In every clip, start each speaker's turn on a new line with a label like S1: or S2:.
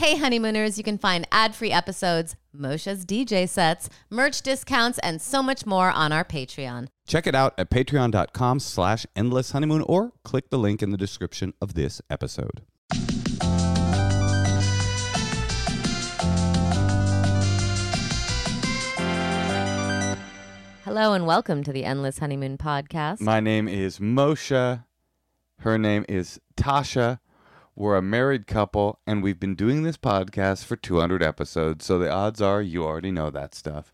S1: Hey, honeymooners, you can find ad free episodes, Moshe's DJ sets, merch discounts, and so much more on our Patreon.
S2: Check it out at patreon.com slash endless honeymoon or click the link in the description of this episode.
S1: Hello, and welcome to the Endless Honeymoon Podcast.
S2: My name is Moshe. Her name is Tasha. We're a married couple, and we've been doing this podcast for 200 episodes, so the odds are you already know that stuff.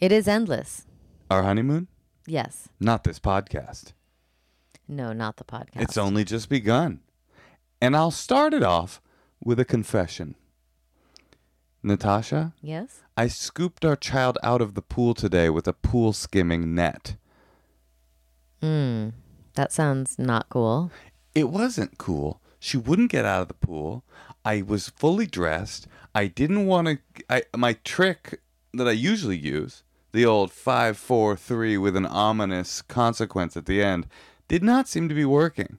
S1: it is endless.
S2: Our honeymoon?
S1: Yes.
S2: Not this podcast.
S1: No, not the podcast.
S2: It's only just begun. And I'll start it off with a confession. Natasha,
S1: Yes?
S2: I scooped our child out of the pool today with a pool skimming net.
S1: Hmm. That sounds not cool.
S2: It wasn't cool. She wouldn't get out of the pool. I was fully dressed. I didn't want to. I my trick that I usually use, the old five, four, three with an ominous consequence at the end, did not seem to be working.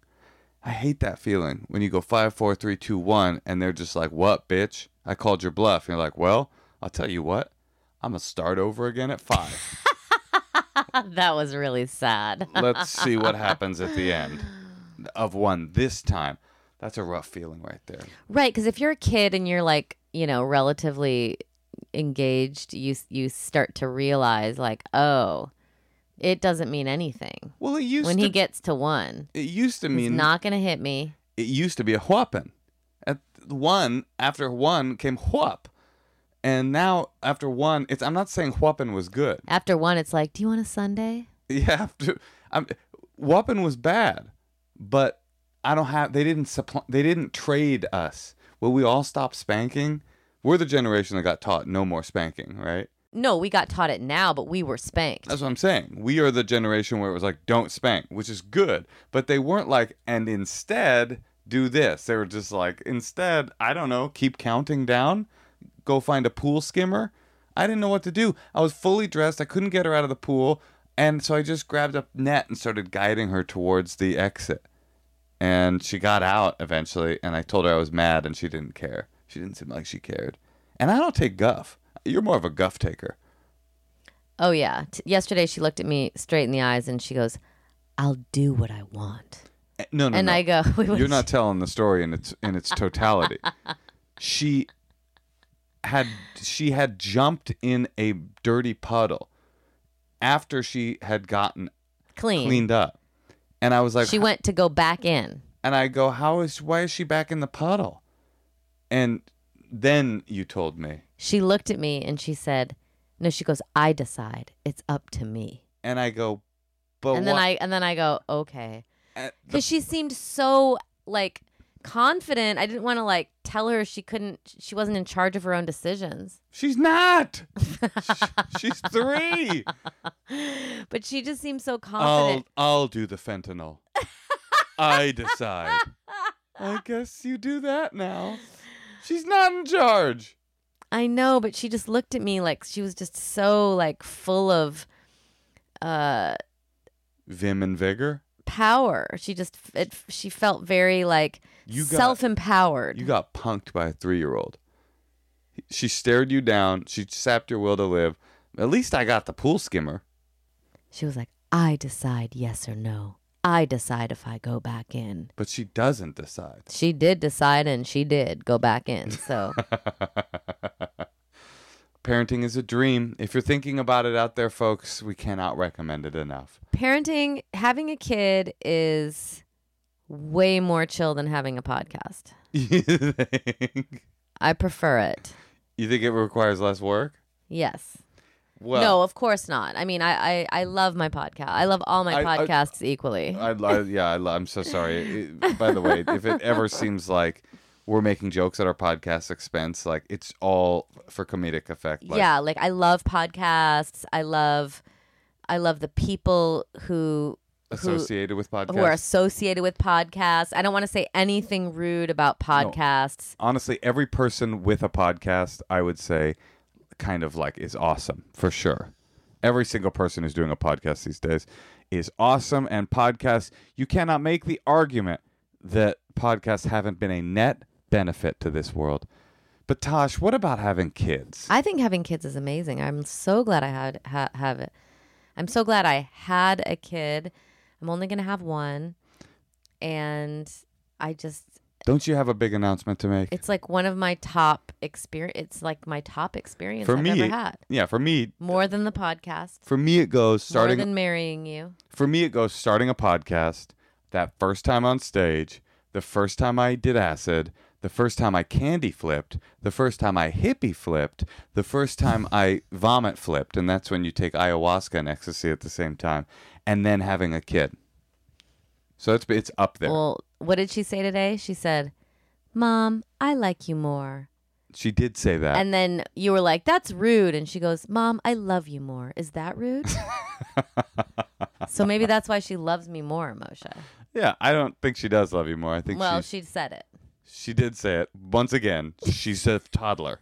S2: I hate that feeling when you go five, four, three, two, one, and they're just like, "What, bitch? I called your bluff." And you're like, "Well, I'll tell you what. I'm gonna start over again at five.
S1: that was really sad.
S2: Let's see what happens at the end of one this time." That's a rough feeling right there.
S1: Right, because if you're a kid and you're like, you know, relatively engaged, you you start to realize like, oh, it doesn't mean anything.
S2: Well, it used
S1: When
S2: to
S1: he gets to one,
S2: it used to
S1: he's
S2: mean
S1: not gonna hit me.
S2: it used to be a whopping. At one after one came whoop, and now after one, it's I'm not saying whopping was good.
S1: After one, it's like, do you want a Sunday?
S2: Yeah, to. I'm whopping was bad, but I don't have. They didn't supply. They didn't trade us. Will we all stop spanking? We're the generation that got taught no more spanking, right?
S1: No, we got taught it now, but we were spanked.
S2: That's what I'm saying. We are the generation where it was like, don't spank, which is good. But they weren't like, and instead do this. They were just like, instead, I don't know, keep counting down, go find a pool skimmer. I didn't know what to do. I was fully dressed. I couldn't get her out of the pool. And so I just grabbed a net and started guiding her towards the exit. And she got out eventually. And I told her I was mad and she didn't care. She didn't seem like she cared. And I don't take guff. You're more of a guff taker.
S1: Oh yeah. T- yesterday, she looked at me straight in the eyes and she goes, "I'll do what I want."
S2: Eh, No, no,
S1: and
S2: no.
S1: I go, Wait, what
S2: You're not telling the story in its in its totality. she had she had jumped in a dirty puddle after she had gotten
S1: clean?"
S2: cleaned up. And I was like
S1: she went to go back in.
S2: and I go, How is why is she back in the puddle? And then you told me.
S1: She looked at me and she said, "No." She goes, "I decide. It's up to me."
S2: And I go, But
S1: and then I and then I go, "Okay," because she seemed so like confident. I didn't want to like tell her she couldn't. She wasn't in charge of her own decisions.
S2: She's not. Sh- She's three.
S1: But she just seemed so
S2: I'll
S1: confident.
S2: I'll do the fentanyl. I decide. I guess you do that now. She's not in charge.
S1: I know, but she just looked at me like she was just so like full of uh
S2: Vim and vigor.
S1: power. She just it, she felt very like
S2: You got
S1: self-empowered.
S2: you got punked by a three year old. She stared you down. She sapped your will to live. At least I got the pool skimmer.
S1: She was like, "I decide yes or no. I decide if I go back in."
S2: But she doesn't decide.
S1: She did decide and she did go back in. So,
S2: Parenting is a dream. If you're thinking about it out there, folks, we cannot recommend it enough.
S1: parenting, having a kid is way more chill than having a podcast.
S2: you think
S1: I prefer it.
S2: you think it requires less work?
S1: Yes.
S2: Well,
S1: no, of course not. I mean, I, I, I love my podcast. I love all my
S2: I- I-
S1: podcasts equally.
S2: I, I yeah, I, I'm so sorry. It- by the way, if it ever seems like we're making jokes at our podcast expense, like it's all for comedic effect. Like,
S1: yeah, like I love podcasts. I love I love the people who who,
S2: associated with podcasts.
S1: who are associated with podcasts. I don't want to say anything rude about podcasts.
S2: Honestly, every person with a podcast, I would say, kind of like is awesome for sure. Every single person who's doing a podcast these days is awesome, and podcasts. You cannot make the argument that podcasts haven't been a net benefit to this world But Tosh, what about having kids?
S1: I think having kids is amazing. I'm so glad I had ha, have it. I'm so glad I had a kid. I'm only gonna have one, and I just
S2: Don't you have a big announcement to make?
S1: it's like one of my top experience. It's like my top experience
S2: For
S1: I've
S2: me,
S1: ever had.
S2: yeah, for me,
S1: More than the podcast.
S2: for me it goes starting
S1: More than marrying you.
S2: for me it goes starting a podcast, that first time on stage, the first time I did acid, the first time I candy flipped, the first time I hippie flipped, the first time I vomit flipped, and that's when you take ayahuasca and ecstasy at the same time, and then having a kid. So it's it's up there.
S1: Well, what did she say today? She said, "Mom, I like you more."
S2: she did say that.
S1: And then you were like, "That's rude." And she goes, "Mom, I love you more." Is that rude? so maybe that's why she loves me more, Moshe.
S2: yeah, I don't think she does love you more. I think
S1: Well, she said it.
S2: She did say it once again. She's a toddler,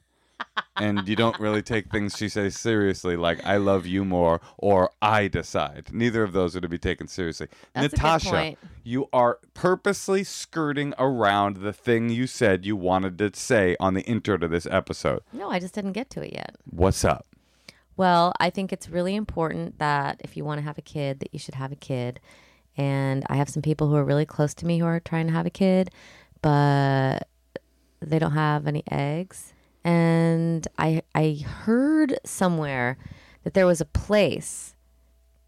S2: and you don't really take things she says seriously, like "I love you more" or "I decide." Neither of those are to be taken seriously.
S1: That's
S2: Natasha, you are purposely skirting around the thing you said you wanted to say on the intro to this episode.
S1: No, I just didn't get to it yet.
S2: What's up?
S1: Well, I think it's really important that if you want to have a kid, that you should have a kid. And I have some people who are really close to me who are trying to have a kid, but they don't have any eggs. And I I heard somewhere that there was a place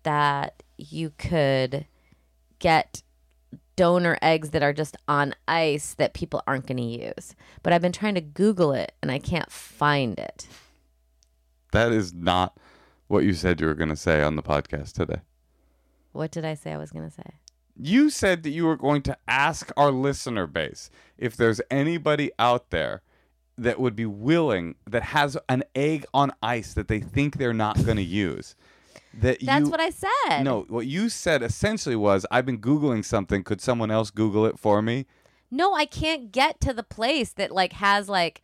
S1: that you could get donor eggs that are just on ice that people aren't going to use. But I've been trying to Google it and I can't find it.
S2: That is not what you said you were going to say on the podcast today.
S1: What did I say I was going to say?
S2: You said that you were going to ask our listener base if there's anybody out there that would be willing that has an egg on ice that they think they're not going to use. That
S1: That's
S2: you,
S1: what I said.
S2: No, what you said essentially was I've been googling something. Could someone else Google it for me?
S1: No, I can't get to the place that like has like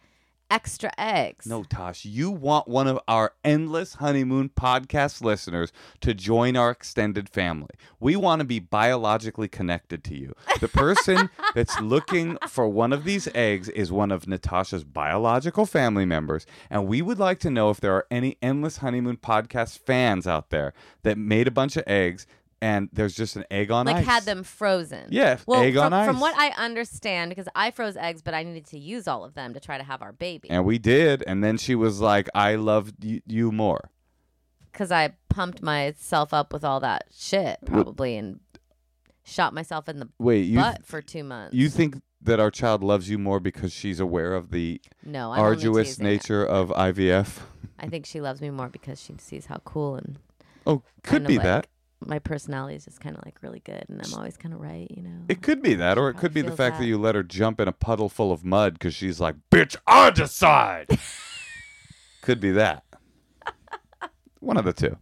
S1: extra eggs.
S2: No, Tosh, you want one of our endless honeymoon podcast listeners to join our extended family. We want to be biologically connected to you. The person that's looking for one of these eggs is one of Natasha's biological family members, and we would like to know if there are any endless honeymoon podcast fans out there that made a bunch of eggs and there's just an egg on ice.
S1: like
S2: ice.
S1: had them frozen.
S2: Yeah,
S1: Well,
S2: egg
S1: from,
S2: on
S1: from what I understand, because I froze eggs, but I needed to use all of them to try to have our baby.
S2: And we did, and then she was like, "I love y- you more."
S1: Because I pumped myself up with all that shit, probably, and shot myself in the
S2: Wait, you
S1: butt for two months.
S2: You think that our child loves you more because she's aware of the
S1: no, I'm
S2: arduous
S1: teasing it.
S2: nature of IVF?
S1: I think she loves me more because she sees how cool and
S2: Oh, could be
S1: like,
S2: that.
S1: My personality is just kind of like really good, and I'm always kind of right, you know.
S2: It could be that, or it could be the fact that
S1: that.
S2: you let her jump in a puddle full of mud because she's like, "Bitch, I decide." could be that. One of the two.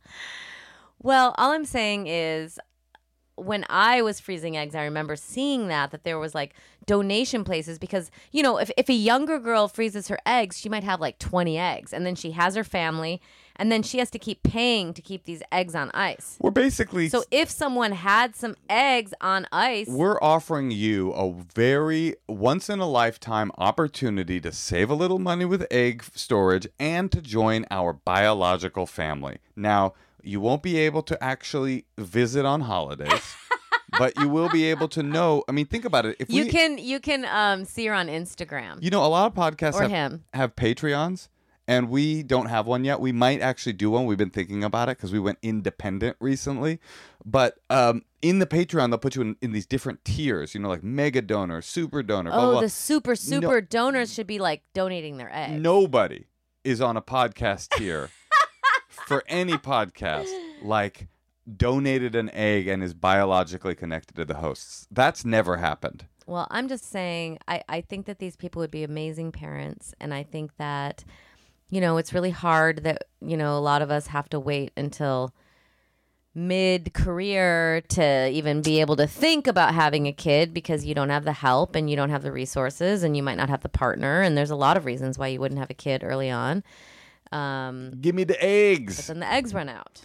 S1: Well, all I'm saying is when I was freezing eggs, I remember seeing that that there was like donation places because, you know, if, if a younger girl freezes her eggs, she might have like 20 eggs and then she has her family and then she has to keep paying to keep these eggs on ice.
S2: We're basically
S1: So if someone had some eggs on ice,
S2: We're offering you a very once in a lifetime opportunity to save a little money with egg storage and to join our biological family. Now, you won't be able to actually visit on holidays, but you will be able to know. I mean, think about it. If
S1: you
S2: we,
S1: can you can um, see her on Instagram
S2: you know, a lot of podcasts
S1: or
S2: have,
S1: him.
S2: have Patreons. And we don't have one yet. We might actually do one. We've been thinking about it because we went independent recently. But um, in the Patreon, they'll put you in, in these different tiers, you know, like mega donor, super donor, blah,
S1: Oh,
S2: blah,
S1: the super super donors should be like donating their eggs.
S2: Nobody is on a podcast tier for any podcast like donated an egg and is biologically connected to the hosts. That's never happened.
S1: Well, I'm just saying, I, I think that these people would be amazing parents. And I think that, you know, it's really hard that, you know, a lot of us have to wait until mid career to even be able to think about having a kid because you don't have the help and you don't have the resources and you might not have the partner. And there's a lot of reasons why you wouldn't have a kid early on. Um,
S2: Give me the eggs.
S1: but then the eggs run out.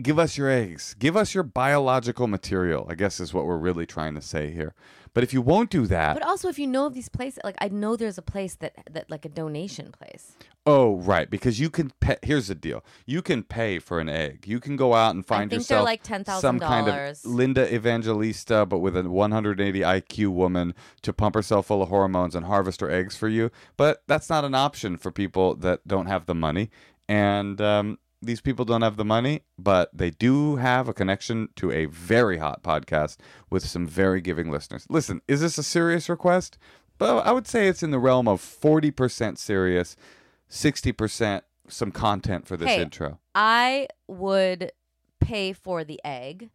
S2: Give us your eggs. Give us your biological material, I guess is what we're really trying to say here. But if you won't do that,
S1: But also, if you know of these places, like I know there's a place that that like a donation place.
S2: oh, right, because you can pay. Here's the deal you can pay for an egg. You can go out and find
S1: think they're
S2: yourself
S1: like $10,000.
S2: some kind of Linda Evangelista, but with a 180 IQ woman to pump herself full of hormones and harvest her eggs for you. But that's not an option for people that don't have the money. And um, these people don't have the money, but they do have a connection to a very hot podcast with some very giving listeners. Listen, is this a serious request? But I would say it's in the realm of 40% serious, 60% some content for this
S1: Hey.
S2: intro.
S1: I would pay for the egg.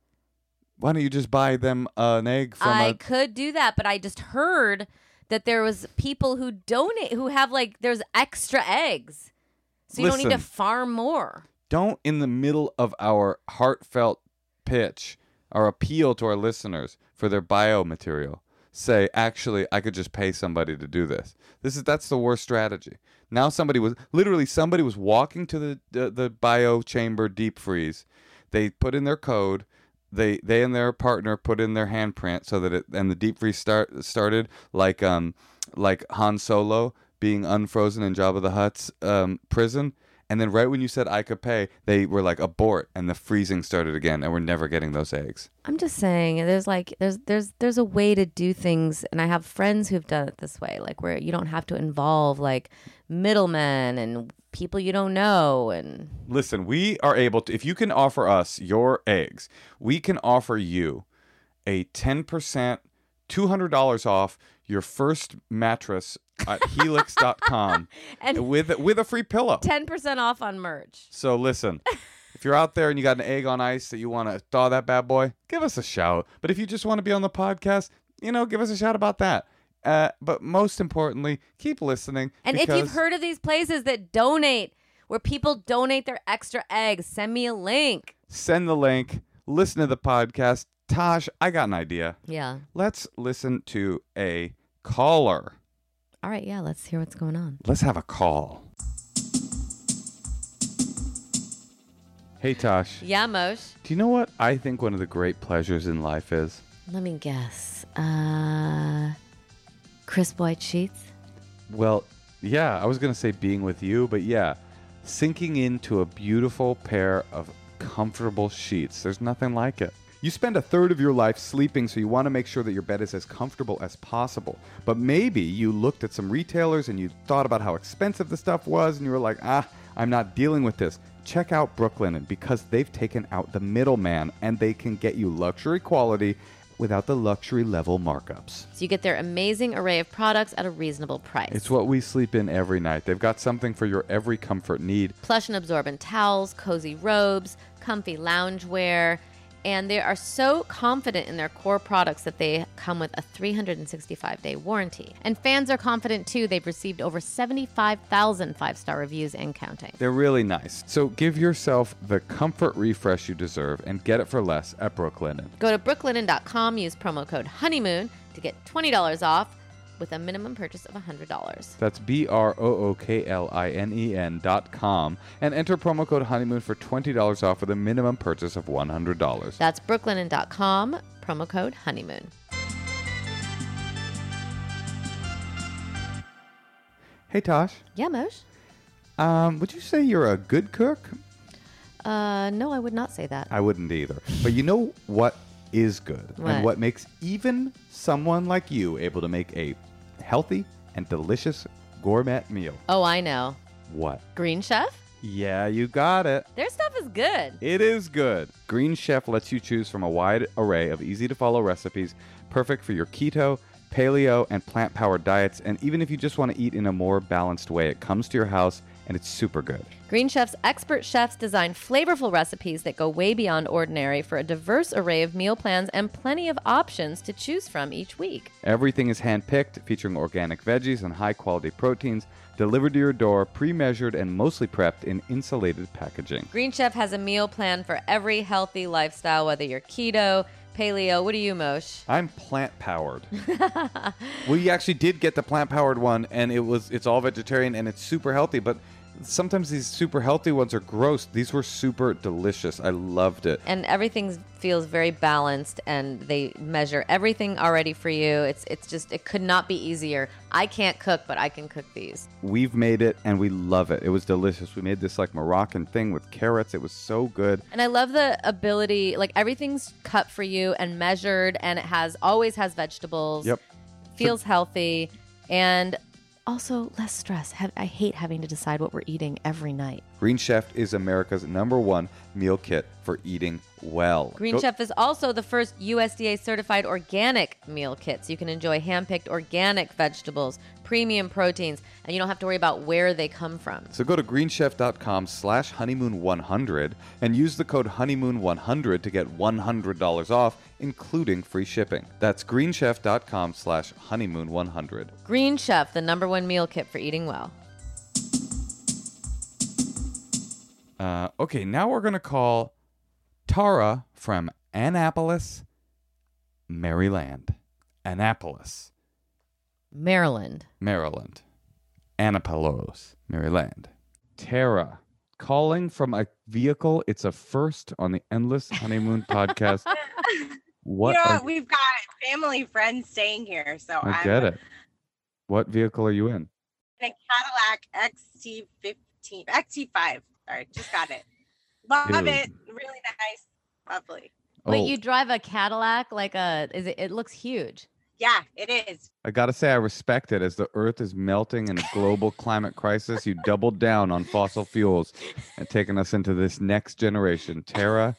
S2: Why don't you just buy them an egg from
S1: I
S2: a
S1: could do that, but I just heard that there was people who donate who have like there's extra eggs. So you don't need to farm more.
S2: Don't in the middle of our heartfelt pitch our appeal to our listeners for their bio material, say actually i could just pay somebody to do this. This is that's the worst strategy. Now somebody was literally somebody was walking to the the, the bio chamber deep freeze. They put in their code. They they and their partner put in their handprint so that it and the deep freeze start started like um like Han Solo being unfrozen in Jabba the Hutt's um, prison. And then right when you said I could pay, they were like abort, and the freezing started again, and we're never getting those eggs.
S1: I'm just saying there's like there's there's there's a way to do things and I have friends who've done it this way like where you don't have to involve like middlemen and people you don't know and
S2: Listen, we are able to. If you can offer us your eggs, we can offer you a ten percent, two hundred dollars off your first mattress at Helix.com
S1: And-
S2: with with a free pillow.
S1: 10% off on merch.
S2: So listen, if you're out there and you got an egg on ice that you want to thaw that bad boy, give us a shout. But if you just want to be on the podcast, you know, give us a shout about that. Uh, but most importantly, keep listening.
S1: And if you've heard of these places that donate where people donate their extra eggs, send me a link.
S2: send the link, listen to the podcast. Tosh, I got an idea.
S1: Yeah.
S2: Let's listen to a caller.
S1: All right, yeah, let's hear what's going on.
S2: Let's have a call. Hey, Tosh.
S1: Yeah, Mosh.
S2: Do you know what I think one of the great pleasures in life is?
S1: Let me guess. Uh crisp white sheets?
S2: Well, yeah, I was going to say being with you, but yeah, sinking into a beautiful pair of comfortable sheets. There's nothing like it. You spend a third of your life sleeping, so you want to make sure that your bed is as comfortable as possible. But maybe you looked at some retailers and you thought about how expensive the stuff was, and you were like, ah, I'm not dealing with this. Check out Brooklinen because they've taken out the middleman and they can get you luxury quality without the luxury level markups.
S1: So you get their amazing array of products at a reasonable price.
S2: It's what we sleep in every night. They've got something for your every comfort need.
S1: plush and absorbent towels, cozy robes, comfy loungewear, and they are so confident in their core products that they come with a 365 day warranty. And fans are confident too. They've received over 75,000 five star reviews and counting.
S2: They're really nice. So give yourself the comfort refresh you deserve and get it for less at Brooklinen.
S1: Go to brooklinen.com, use promo code honeymoon to get $20 off with a minimum purchase of $100.
S2: That's B R O O K L I N E N dot com and enter promo code honeymoon for $20 off with a minimum purchase of $100.
S1: That's brooklinen.com, promo code honeymoon.
S2: Hey Tosh,
S1: Yeah, Mosh?
S2: um, would you say you're a good cook?
S1: Uh, no, I would not say that.
S2: I wouldn't either. But you know what is good
S1: What?
S2: and what makes even someone like you able to make a healthy and delicious gourmet meal?
S1: Oh, I know.
S2: What?
S1: Green Chef?
S2: Yeah, you got it.
S1: Their stuff is good.
S2: It is good. Green Chef lets you choose from a wide array of easy to follow recipes, perfect for your keto, paleo, and plant powered diets. And even if you just want to eat in a more balanced way, it comes to your house and it's super good.
S1: Green Chef's expert chefs design flavorful recipes that go way beyond ordinary for a diverse array of meal plans and plenty of options to choose from each week.
S2: Everything is handpicked, featuring organic veggies and high quality proteins, delivered to your door, pre measured, and mostly prepped in insulated packaging.
S1: Green Chef has a meal plan for every healthy lifestyle, whether you're keto, paleo. What are you, Mosh?
S2: I'm plant powered. we actually did get the plant powered one, and it was it's all vegetarian and it's super healthy. But sometimes these super healthy ones are gross. These were super delicious. I loved it.
S1: and everything feels very balanced and they measure everything already for you it's it's just it could not be easier i can't cook but i can cook these
S2: We've made it and we love it. It was delicious. We made this like Moroccan thing with carrots. It was so good.
S1: and i love the ability like everything's cut for you and measured and it has always has vegetables
S2: Yep.
S1: feels healthy and also less stress i hate having to decide what we're eating every night
S2: Green Chef is America's number one meal kit for eating well.
S1: Green
S2: Go-
S1: Chef is also the first USDA certified organic meal kit. So you can enjoy hand picked organic vegetables, premium proteins, and you don't have to worry about where they come from.
S2: So go to greenchef.com slash honeymoon100 and use the code honeymoon100 to get $100 off, including free shipping. That's greenchef.com slash honeymoon100.
S1: Green Chef, the number one meal kit for eating well.
S2: Uh, okay, now we're going to call Tara from Annapolis, Maryland. Annapolis,
S1: Maryland.
S2: Maryland. Annapolis, Maryland. Tara, calling from a vehicle. It's a first on the Endless Honeymoon podcast. What?
S3: you know,
S2: are-
S3: what? we've got family friends staying here, so
S2: I
S3: I'm
S2: get it. What vehicle are you in?
S3: in a Cadillac XT15, XT5. Sorry, just got it. Love
S2: Dude.
S3: it. Really nice. Lovely.
S1: Wait,
S2: Oh,
S1: you drive a Cadillac like a is it it looks huge.
S3: Yeah, it is.
S2: I gotta say, I respect it. As the Earth is melting in a global climate crisis, you doubled down on fossil fuels and taken us into this next generation. Tara,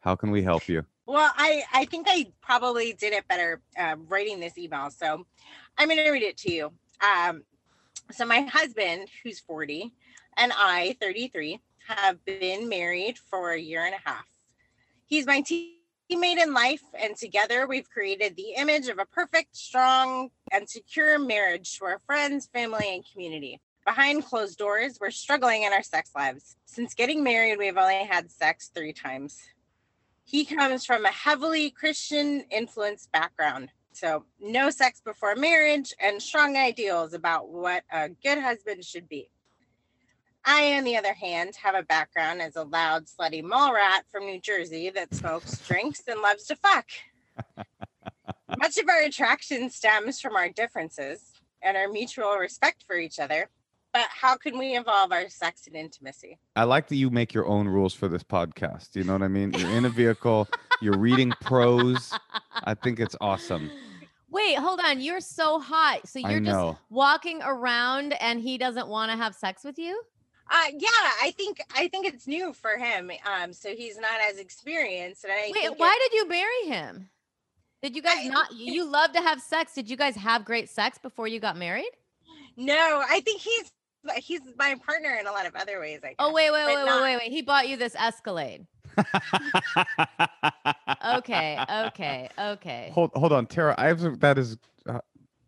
S2: how can we help you?
S3: Well, I I think I probably did it better uh, writing this email, so I'm going to read it to you. Um, so my husband, who's 40, and I, 33, have been married for a year and a half. He's my teammate in life, and together we've created the image of a perfect, strong, and secure marriage to our friends, family, and community. Behind closed doors, we're struggling in our sex lives. Since getting married, we've only had sex three times. He comes from a heavily Christian influenced background. So, no sex before marriage and strong ideals about what a good husband should be. I, on the other hand, have a background as a loud, slutty mall rat from New Jersey that smokes, drinks, and loves to fuck. Much of our attraction stems from our differences and our mutual respect for each other. But how can we involve our sex and intimacy?
S2: I like that you make your own rules for this podcast. You know what I mean? You're in a vehicle, you're reading prose. I think it's awesome.
S1: Wait, hold on. You're so hot. So you're just walking around and he doesn't want to have sex with you?
S3: Uh, yeah, I think I think it's new for him. Um, so he's not as experienced. And I
S1: Wait,
S3: think
S1: why
S3: it-
S1: did you marry him? Did you guys
S3: I-
S1: not you love to have sex? Did you guys have great sex before you got married?
S3: no, I think he's he's my partner in a lot of other ways. I
S1: Oh
S3: guess,
S1: wait, wait,
S3: but
S1: wait,
S3: not-
S1: wait, wait, wait. He bought you this Escalade. Okay, okay, okay.
S2: hold hold on, Tara. I have some, that is uh,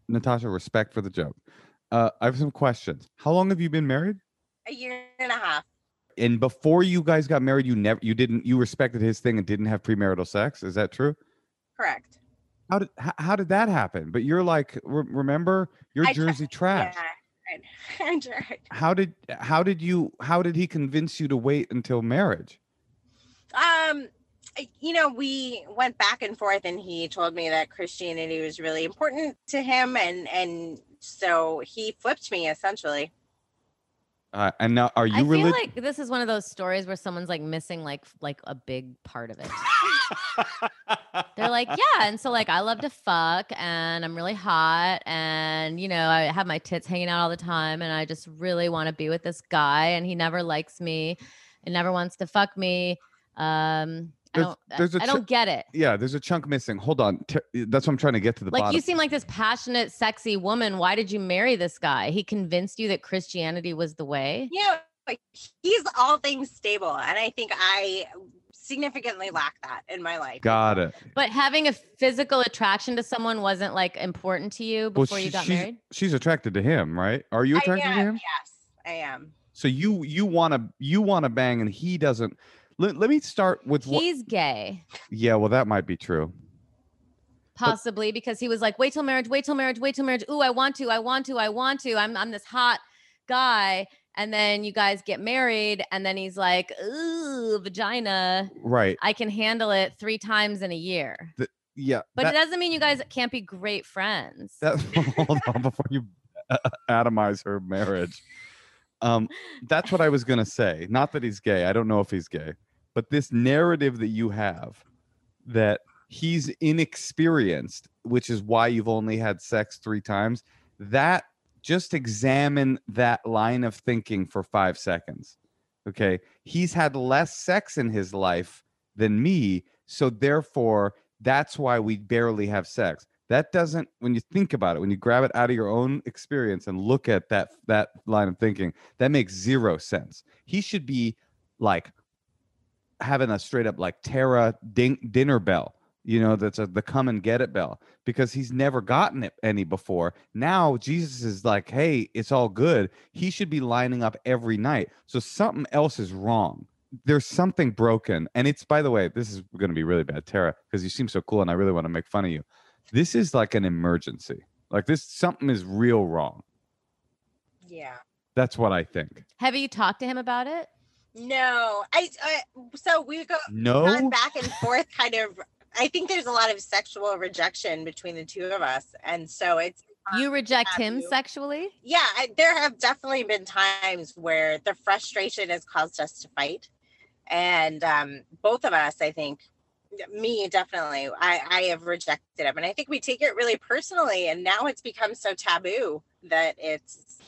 S2: Natasha. Respect for the joke. Uh, I have some questions. How long have you been married?
S3: a year and a half.
S2: And before you guys got married, you never you didn't you respected his thing and didn't have premarital sex. Is that true?
S3: Correct.
S2: How did how, how did that happen? But you're like, re- remember, you're
S3: I tried-
S2: Jersey trash.
S3: Yeah,
S2: How did how did you how did he convince you to wait until marriage?
S3: Um, you know, we went back and forth, and he told me that Christianity was really important to him, and and so he flipped me essentially.
S2: Uh, and now, are you really
S1: I feel like this is one of those stories where someone's like missing like like a big part of it. They're like, yeah, and so like I love to fuck and I'm really hot and you know, I have my tits hanging out all the time and I just really want to be with this guy and he never likes me and never wants to fuck me. Um I don't I-
S2: there's a
S1: I don't get it.
S2: yeah, there's a chunk missing. Hold on, Ter- that's what I'm trying to get to the
S1: Like
S2: bottom.
S1: you seem like this passionate, sexy woman. Why did you marry this guy? He convinced you that Christianity was the way.
S3: You know, he's all things stable, and I think I significantly lack that in my life.
S2: Got it.
S1: But having a physical attraction to someone wasn't like important to you
S2: Well,
S1: before you got
S2: she's,
S1: married.
S2: she's attracted to him, right? Are you
S3: I
S2: attracted to him?
S3: Yes, I am.
S2: So you you want to you want to bang and he doesn't. Let, let me start with what.
S1: He's gay,
S2: Yeah, well, that might be true.
S1: possibly because he was like, "Wait till marriage, wait till marriage, wait till marriage." Ooh, I want to, I want to, I want to. I'm I'm this hot guy and then you guys get married and then he's like, "Ooh, vagina.
S2: Right.
S1: I can handle it 3 times in a year."
S2: Yeah.
S1: But
S2: that-
S1: it doesn't mean you guys can't be great friends.
S2: That, hold on before you uh, atomize her marriage. Um, that's what I was gonna say. Not that he's gay. I don't know if he's gay, but this narrative that you have that he's inexperienced, which is why you've only had sex three times. That just examine that line of thinking for five seconds. Okay, he's had less sex in his life than me, so therefore that's why we barely have sex that doesn't when you think about it when you grab it out of your own experience and look at that that line of thinking that makes zero sense. He should be like having a straight up like ding, dinner bell you know that's a the come and get it bell because he's never gotten it any before. Now jesus is like hey it's all good. He should be lining up every night. So something else is wrong. There's something broken and it's by the way this is going to be really bad tara because you seem so cool and i really want to make fun of you this is like an emergency like this something is real wrong
S3: Yeah.
S2: that's what i think
S1: Have you talked to him about it?
S3: No, I, I so we go
S2: no
S3: gone back and forth kind of I think there's a lot of sexual rejection between the two of us. And so it's
S1: You reject him
S3: you.
S1: sexually?
S3: yeah, I, there have definitely been times where the frustration has caused us to fight. And um, both of us, I think, me definitely, I, I have rejected him. And I think we take it really personally. And now it's become so taboo that it's,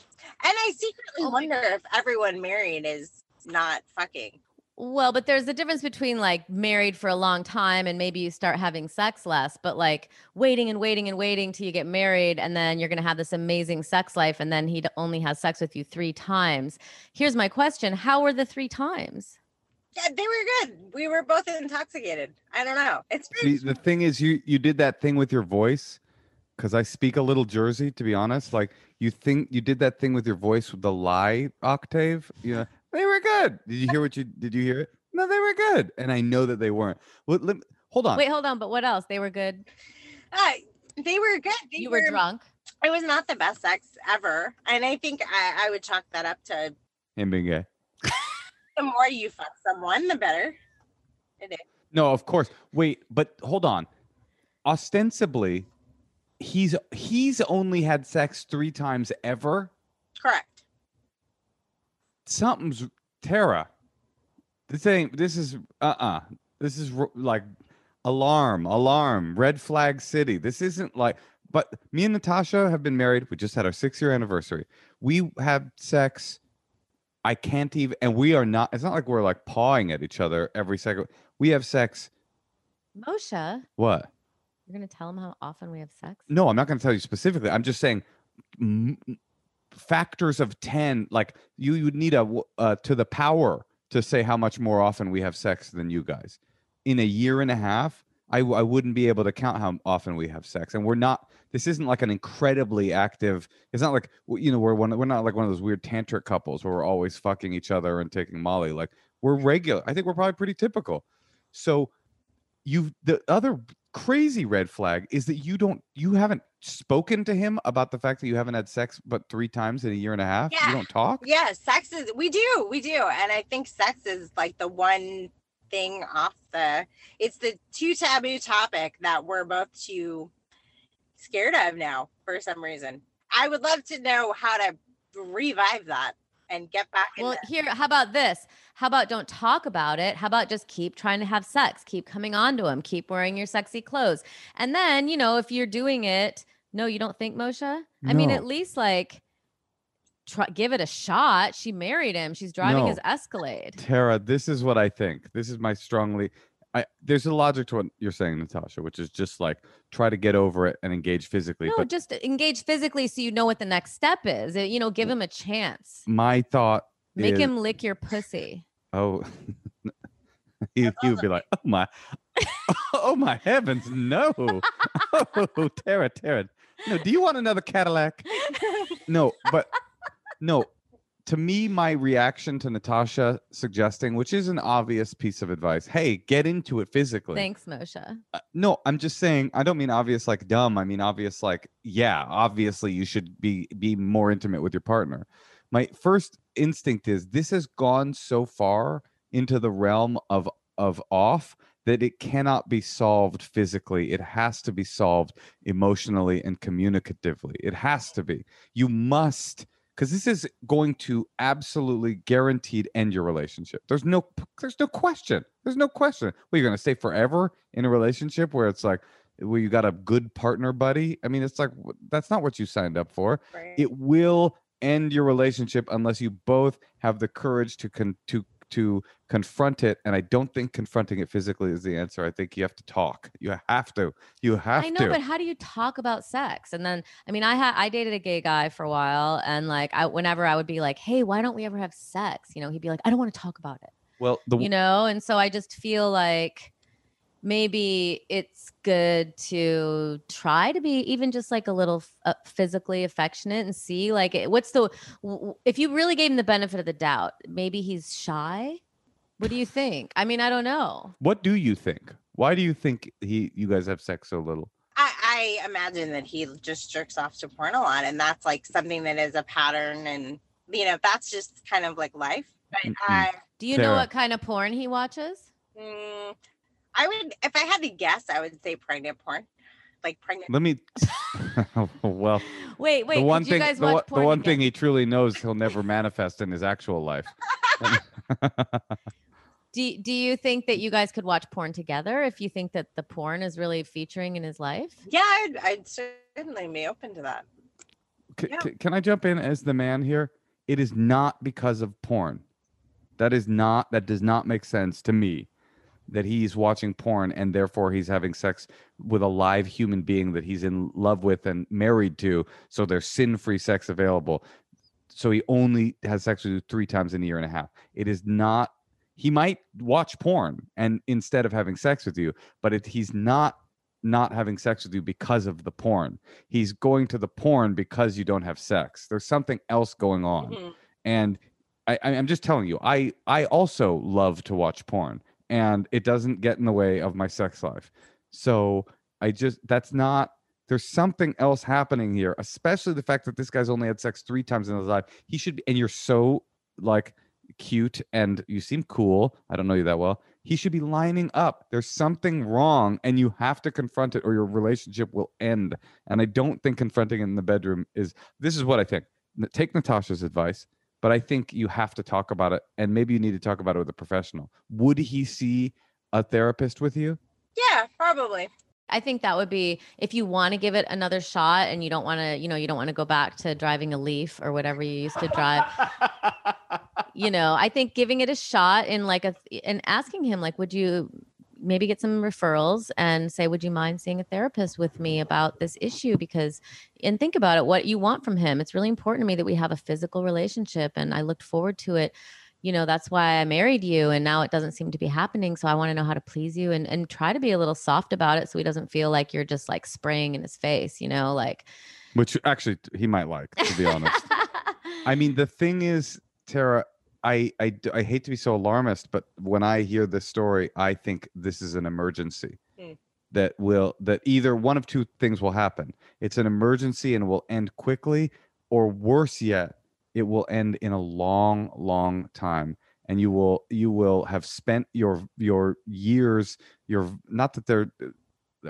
S3: and I secretly
S1: Oh
S3: wonder if everyone married is not fucking.
S1: Well, but there's a difference between like married for a long time and maybe you start having sex less, but like waiting and waiting and waiting till you get married and then you're going to have this amazing sex life and then he only has sex with you 3 times. Here's my question, how were the 3 times?
S3: Yeah, they were good. We were both intoxicated. I don't know. It's
S2: See, the thing is, you you did that thing with your voice, because I speak a little Jersey, to be honest. Like you think you did that thing with your voice with the lie octave. You know, they were good. Did you hear what you did? You hear it? No, they were good, and I know that they weren't. Well, let, hold on.
S1: Wait, hold on, but what else? They were good.
S3: Uh, they were good. They
S1: You were drunk.
S3: It was not the best sex ever, and I think I, I would chalk that up to
S2: Him being gay.
S3: The more you fuck someone, the better. It is.
S2: No, of course. Wait, but hold on. Ostensibly, he's he's only had sex three times ever.
S3: Correct.
S2: something's Tara. This ain't. This is uh uh This is like alarm, alarm, red flag city. This isn't like. But me and Natasha have been married. We just had our six year anniversary. We have sex. I can't even, and we are not. It's not like we're like pawing at each other every second. We have sex.
S1: Moshe,
S2: What?
S1: you're going to tell him how often we have sex?
S2: No, I'm not going to tell you specifically. I'm just saying m- factors of 10 like you you would need a uh, to the power to say how much more often we have sex than you guys in a year and a half I, I wouldn't be able to count how often we have sex and we're not this isn't like an incredibly active it's not like you know we're one we're not like one of those weird tantric couples where we're always fucking each other and taking molly like we're regular i think we're probably pretty typical so you the other crazy red flag is that you don't you haven't spoken to him about the fact that you haven't had sex but three times in a year and a half
S3: Yeah.
S2: you don't talk
S3: Yeah, sex is. We do. We do, and I think sex is like the one thing off the. It's the too taboo topic that we're both too scared of now for some reason. I would love to know how to revive that and get back.
S1: Well,
S3: the-
S1: here, how about this? How about don't talk about it? How about just keep trying to have sex, keep coming on to him, keep wearing your sexy clothes. And then, you know, if you're doing it, no, you don't think, Moshe? I mean, at least like try give it a shot. She married him. She's driving
S2: No.
S1: his Escalade.
S2: tara this is what i think this is my strongly I, there's a logic to what you're saying natasha which is just like try to get over it and engage physically
S1: No,
S2: but
S1: just engage physically so you know what the next step is. You know, give him a chance.
S2: my thought
S1: Make
S2: is,
S1: him lick your pussy.
S2: oh he, he would be like oh my oh my heavens no oh tara tara no do you want another cadillac no, but no. To me, my reaction to Natasha suggesting, which is an obvious piece of advice, hey, get into it physically.
S1: Thanks, Moshe.
S2: Uh, no, I'm just saying. I don't mean obvious like dumb. I mean obvious like yeah. Obviously, you should be be more intimate with your partner. my first instinct is this has gone so far into the realm of of off that it cannot be solved physically. It has to be solved emotionally and communicatively. It has to be. You must because this is going to absolutely guaranteed end your relationship. There's no there's no question. There's no question. Well, you're gonna stay forever in a relationship where it's like where you got a good partner buddy. I mean, it's like that's not what you signed up for.
S3: Right.
S2: It will end your relationship unless you both have the courage to con- to to confront it and i don't think confronting it physically is the answer i think you have to talk you have to you have to
S1: I know,
S2: to
S1: but how do you talk about sex? And then, I mean, I had I dated a gay guy for a while, and like, I whenever I would be like, "Hey, why don't we ever have sex?" You know, he'd be like, "I don't want to talk about it."
S2: well the
S1: You know, and so I just feel like maybe it's good to try to be even just like a little f- uh, physically affectionate and see like what's the w- w- if you really gave him the benefit of the doubt, maybe he's shy. What do you think? I mean, I don't know.
S2: what do you think why do you think he you guys have sex so little
S3: I, I imagine that he just jerks off to porn a lot, and that's like something that is a pattern, and you know that's just kind of like life. But
S2: Mhm.
S3: I,
S1: Do you know what kind of porn he watches?
S3: mm, I would, if I had to guess, I would say pregnant porn, like pregnant.
S2: let me well
S1: Wait, wait.
S2: the one
S1: did
S2: thing
S1: you guys
S2: the,
S1: watch
S2: one- the
S1: porn
S2: one thing he truly knows he'll never manifest in his actual life
S1: Do, do you think that you guys could watch porn together if you think that the porn is really featuring in his life?
S3: Yeah, I'd, I'd certainly be open to that.
S2: C-
S3: Yeah.
S2: c- can I jump in as the man here? It is not because of porn. That is not that does not make sense to me that he's watching porn and therefore he's having sex with a live human being that he's in love with and married to so there's sin-free sex available. So he only has sex with you 3 times in a year and a half. It is not he might watch porn and instead of having sex with you, but it, he's not not having sex with you because of the porn he's going to the porn because you don't have sex. There's something else going on,
S3: Mhm.
S2: and I- I'm just telling you. I I also love to watch porn, and it doesn't get in the way of my sex life. So I just that's not. There's something else happening here, especially the fact that this guy's only had sex three times in his life. He should be, and you're so like cute and you seem cool. I don't know you that well. He should be lining up. There's something wrong, and you have to confront it, or your relationship will end. And I don't think confronting it in the bedroom is. This is what I think. Take Natasha's advice, but I think you have to talk about it, and maybe you need to talk about it with a professional. Would he see a therapist with you?
S3: Yeah, probably.
S1: I think that would be if you want to give it another shot and you don't want to, you know, you don't want to go back to driving a Leaf or whatever you used to drive. you know, I think giving it a shot in like a and asking him like, would you maybe get some referrals and say, would you mind seeing a therapist with me about this issue? Because and think about it, what you want from him. It's really important to me that we have a physical relationship, and I looked forward to it. You know, that's why I married you, and now it doesn't seem to be happening. So I want to know how to please you and and try to be a little soft about it, so he doesn't feel like you're just like spraying in his face. You know, like.
S2: Which actually he might like, to be honest. I mean, the thing is, Tara, I, I I hate to be so alarmist, but when I hear this story, I think this is an emergency
S3: Mm.
S2: that will that either one of two things will happen. It's an emergency and will end quickly, or worse yet, it will end in a long, long time. And you will you will have spent your your years your not that they're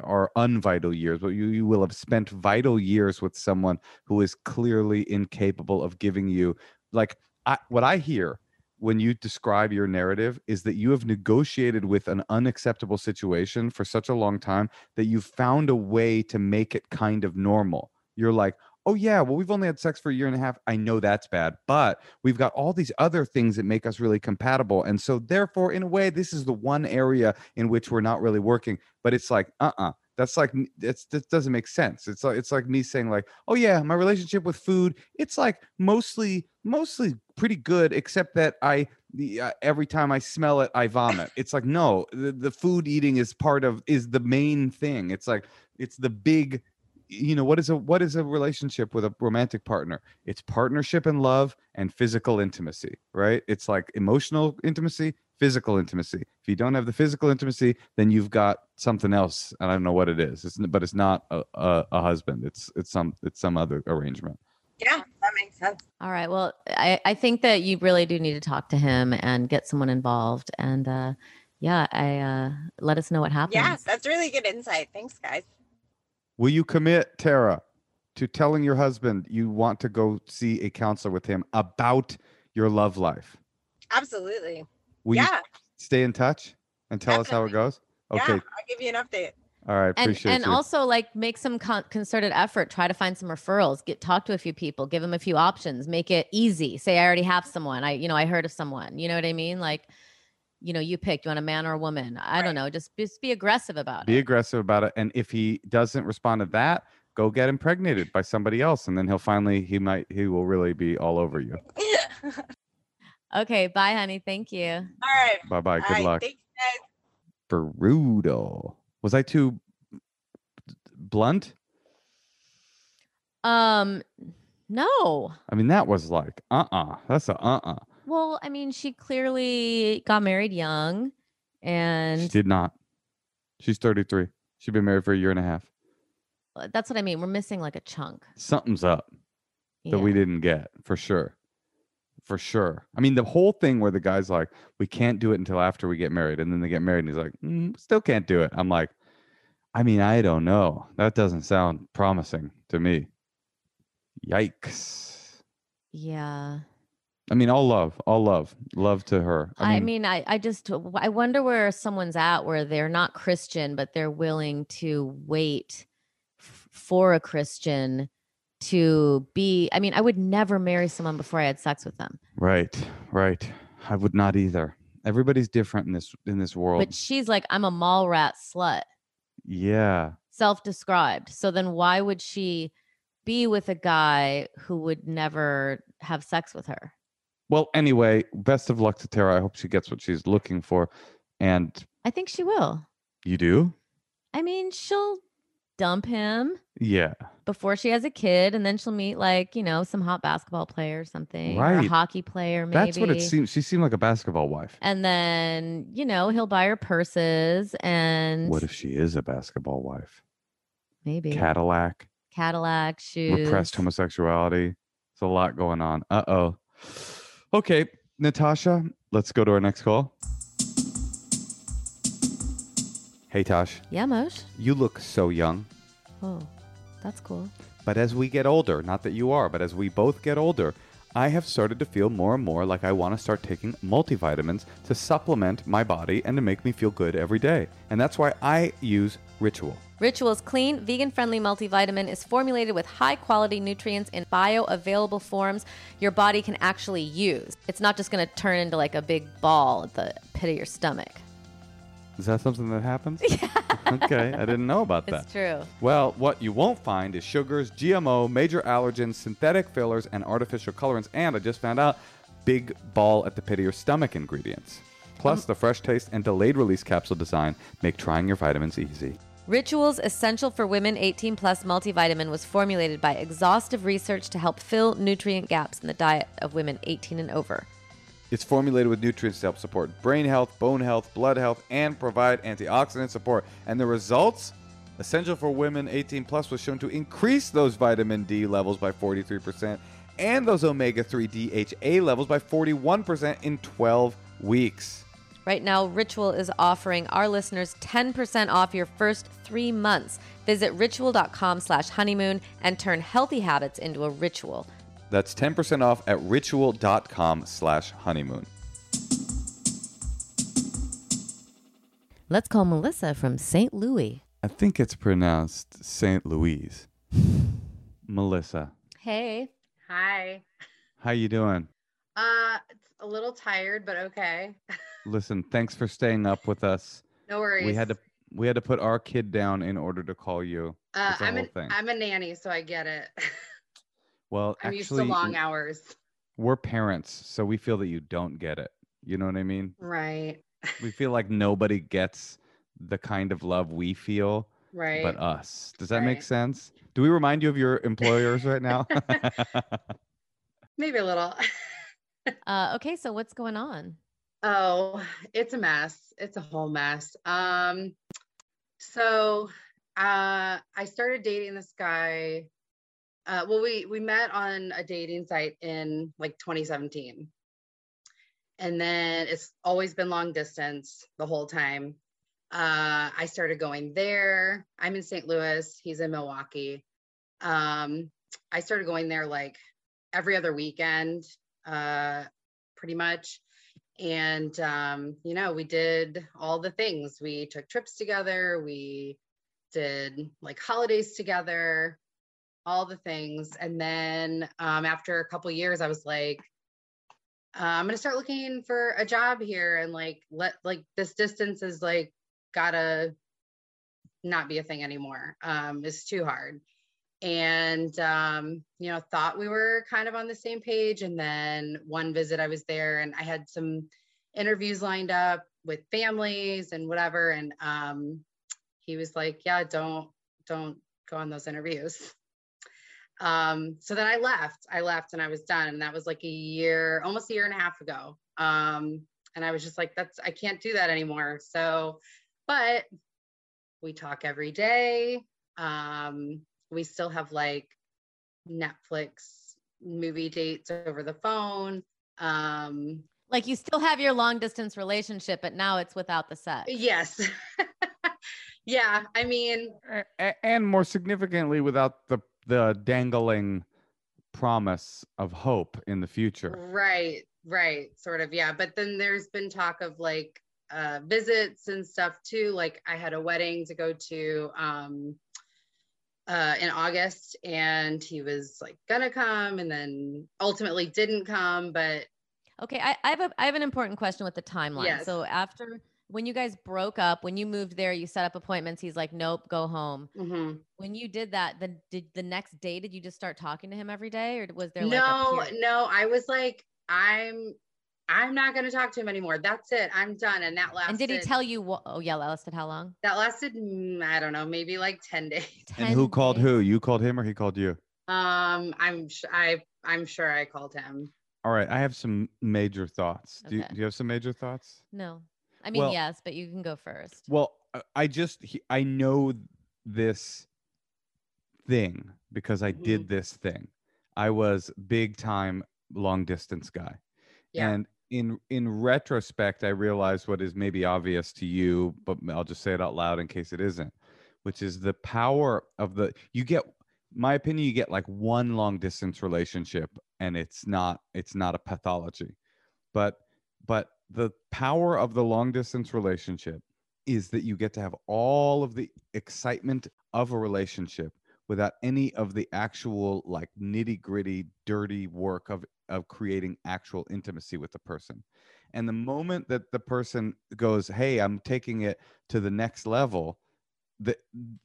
S2: are unvital years, but you, you will have spent vital years with someone who is clearly incapable of giving you like I, what I hear when you describe your narrative is that you have negotiated with an unacceptable situation for such a long time that you've found a way to make it kind of normal. You're like, oh yeah, well we've only had sex for a year and a half. I know that's bad, but we've got all these other things that make us really compatible, and so therefore, in a way, this is the one area in which we're not really working. But it's like, uh-uh. That's like it's that doesn't make sense. It's like it's like me saying like, oh yeah, my relationship with food, it's like mostly mostly pretty good, except that I the, uh, every time I smell it, I vomit. It's like no, the, the food eating is part of is the main thing. It's like it's the big, you know, what is a what is a relationship with a romantic partner? It's partnership and love and physical intimacy, right? It's like emotional intimacy, physical intimacy. If you don't have the physical intimacy, then you've got something else, and I don't know what it is. It's but it's not a, a, a husband. It's it's some it's some other arrangement.
S3: Yeah, makes sense.
S1: All right. Well, I, I think that you really do need to talk to him and get someone involved. And uh, yeah, I uh, let us know what happens.
S3: Yeah, that's really good insight. Thanks, guys.
S2: Will you commit, Tara, to telling your husband you want to go see a counselor with him about your love life?
S3: Absolutely.
S2: Will you
S3: yeah.
S2: stay in touch and tell us how it goes? Okay.
S3: Yeah. I'll give you an update.
S2: All right.
S1: and
S2: Appreciate
S1: and
S2: you.
S1: also like make some con- concerted effort try to find some referrals get talk to a few people give them a few options make it easy say i already have someone i you know i heard of someone you know what i mean like you know you pick you want a man or a woman i don't know just just be aggressive about
S2: Be
S1: it Be
S2: aggressive about it. And if he doesn't respond to that, go get impregnated by somebody else. And then he'll finally, he might, he will really be all over you.
S1: okay bye honey thank you
S3: All right.
S2: Bye bye. Good
S3: All right.
S2: luck.
S3: Thanks, guys.
S2: Brutal. Was I too blunt?
S1: um no
S2: I mean, that was like, uh uh That's a uh uh
S1: well i mean she clearly got married young and.
S2: She did not. She's 33. She's been married for a year and a half.
S1: that's what i mean we're missing like a chunk
S2: Something's up that
S1: Yeah.
S2: we didn't get for sure. For sure. I mean, the whole thing where the guy's like, we can't do it until after we get married. And then they get married and he's like, "Mm, still can't do it. I'm like, I mean, I don't know. That doesn't sound promising to me. Yikes.
S1: yeah
S2: I mean, all love, all love, love to her.
S1: I mean, I, I just I wonder where someone's at where they're not Christian, but they're willing to wait f- for a Christian to be. I mean, I would never marry someone before I had sex with them.
S2: right, right. I would not either. Everybody's different in this in this world.
S1: But she's like, I'm a mall rat slut,
S2: yeah.
S1: self-described. So then why would she be with a guy who would never have sex with her?
S2: Well, anyway, best of luck to Tara. I hope she gets what she's looking for. And
S1: I think she will.
S2: you do?
S1: I mean, she'll dump him.
S2: Yeah.
S1: Before she has a kid, and then she'll meet like you know some hot basketball player or something, or a
S2: Right.
S1: hockey player maybe.
S2: That's what it seems. She seemed like a basketball wife.
S1: And then you know he'll buy her purses and
S2: What if she is a basketball wife?
S1: maybe
S2: Cadillac,
S1: Cadillac shoes.
S2: repressed homosexuality. It's a lot going on. Uh oh. Okay, Natasha, let's go to our next call. Hey, Tosh,
S1: Yeah, Mosh.
S2: you look so young.
S1: Oh, that's cool.
S2: But as we get older, not that you are, but as we both get older, I have started to feel more and more like I want to start taking multivitamins to supplement my body and to make me feel good every day. And that's why I use Ritual.
S1: Ritual's clean, vegan friendly multivitamin is formulated with high quality nutrients in bioavailable forms your body can actually use. It's not just going to turn into like a big ball at the pit of your stomach.
S2: Is that something that happens? Yeah. Okay, I didn't know about that.
S1: It's true.
S2: Well, what you won't find is sugars, GMO, major allergens, synthetic fillers, and artificial colorants. And I just found out big ball at the pit of your stomach ingredients. Plus, um, the fresh taste and delayed release capsule design make trying your vitamins easy.
S1: Rituals Essential for Women 18 Plus multivitamin was formulated by exhaustive research to help fill nutrient gaps in the diet of women 18 and over.
S2: It's formulated with nutrients to help support brain health, bone health, blood health, and provide antioxidant support. And the results? Essential for Women 18 Plus was shown to increase those vitamin D levels by 43% and those omega 3 DHA levels by 41% in 12 weeks.
S1: Right now, Ritual is offering our listeners 10% off your first three months. Visit ritual.com slash honeymoon and turn healthy habits into a ritual.
S2: That's 10% off at ritual.com slash honeymoon.
S1: Let's call Melissa from St. Louis.
S2: I think it's pronounced St. Louise. Melissa,
S1: Hey.
S4: Hi.
S2: how you doing?
S4: Uh, it's a little tired, but okay.
S2: Listen, thanks for staying up with us.
S4: No worries.
S2: We had to we had to put our kid down in order to call you.
S4: Uh,
S2: It's a
S4: I'm
S2: whole
S4: a,
S2: thing.
S4: I'm a nanny, so I get it.
S2: Well,
S4: I'm used
S2: actually,
S4: to long hours.
S2: we're parents, so we feel that you don't get it. You know what I mean?
S4: Right.
S2: We feel like nobody gets the kind of love we feel
S4: Right.
S2: but us. Does that make sense? Do we remind you of your employers right now?
S4: Maybe a little.
S1: Uh, okay, so what's going on?
S4: Oh, it's a mess. It's a whole mess. Um, so uh I started dating this guy Uh, well, we we met on a dating site in like 2017, and then it's always been long distance the whole time. Uh, I started going there. I'm in St. Louis. He's in Milwaukee. Um, I started going there like every other weekend, uh, pretty much. And um, you know, we did all the things. We took trips together. We did like holidays together all the things. And then um, after a couple years, I was like, uh, I'm gonna start looking for a job here, and like let like this distance is like gotta not be a thing anymore. Um, it's too hard. And um, you know, thought we were kind of on the same page. And then one visit I was there and I had some interviews lined up with families and whatever. And um, he was like, Yeah, don't don't go on those interviews. Um, so then I left. I left and I was done. And that was like a year, almost a year and a half ago. Um, and I was just like, that's I can't do that anymore. So, but we talk every day. Um, we still have like Netflix movie dates over the phone. Um,
S1: Like you still have your long distance relationship, but now it's without the sex.
S4: yes. yeah. I mean,
S2: A- a- and more significantly without the the dangling promise of hope in the future
S4: Right, right, sort of, yeah. But then there's been talk of like uh visits and stuff too. Like I had a wedding to go to um uh in August and he was like gonna come and then ultimately didn't come, but
S1: Okay, I, I have a I have an important question with the timeline.
S4: Yes.
S1: So after when you guys broke up, when you moved there, you set up appointments. He's like, "Nope, go home."
S4: mhm.
S1: When you did that, then did the next day did you just start talking to him every day, or was there
S4: no,
S1: period?
S4: no, I was like, I'm I'm not gonna talk to him anymore. That's it. I'm done. And that lasted
S1: And did he tell you? What, oh yeah, that lasted how long?
S4: that lasted, mm, I don't know, maybe like 10 days.
S2: and who
S1: 10
S2: called who you called him or he called you
S4: Um, I'm sh- I I'm sure I called him.
S2: all right i have some major thoughts do, you, do you have some major thoughts
S1: No, I mean
S2: Well-
S1: yes, but you can go first.
S2: Well, uh, I just he- I know this thing because I did this thing. I was big time long distance guy.
S4: Yeah.
S2: And in in retrospect, I realized what is maybe obvious to you, but I'll just say it out loud in case it isn't, which is the power of the you get my opinion you get like one long distance relationship and it's not it's not a pathology. But but the power of the long distance relationship is that you get to have all of the excitement of a relationship without any of the actual like nitty gritty dirty work of of creating actual intimacy with the person. And the moment that the person goes hey i'm taking it to the next level that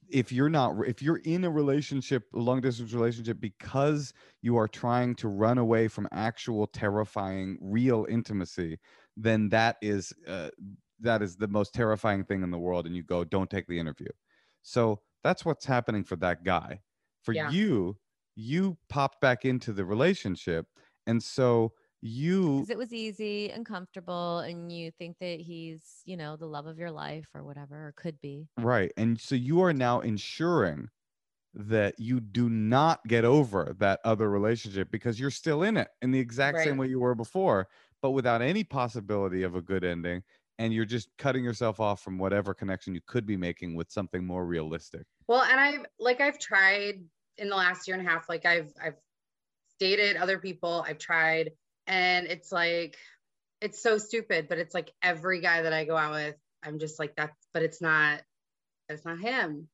S2: if you're not if you're in a relationship a long distance relationship because you are trying to run away from actual terrifying real intimacy then that is uh, that is the most terrifying thing in the world and you go don't take the interview so that's what's happening for that guy for
S4: Yeah.
S2: you you popped back into the relationship and so you
S1: it was easy and comfortable, and you think that he's, you know, the love of your life or whatever, or could be.
S2: right and so you are now ensuring that you do not get over that other relationship because you're still in it in the exact same way you were before but without any possibility of a good ending and you're just cutting yourself off from whatever connection you could be making with something more realistic
S4: Well, and I've like I've tried in the last year and a half, like I've I've dated other people, I've tried, and it's like it's so stupid, but it's like every guy that I go out with, I'm just like that's but it's not it's not him.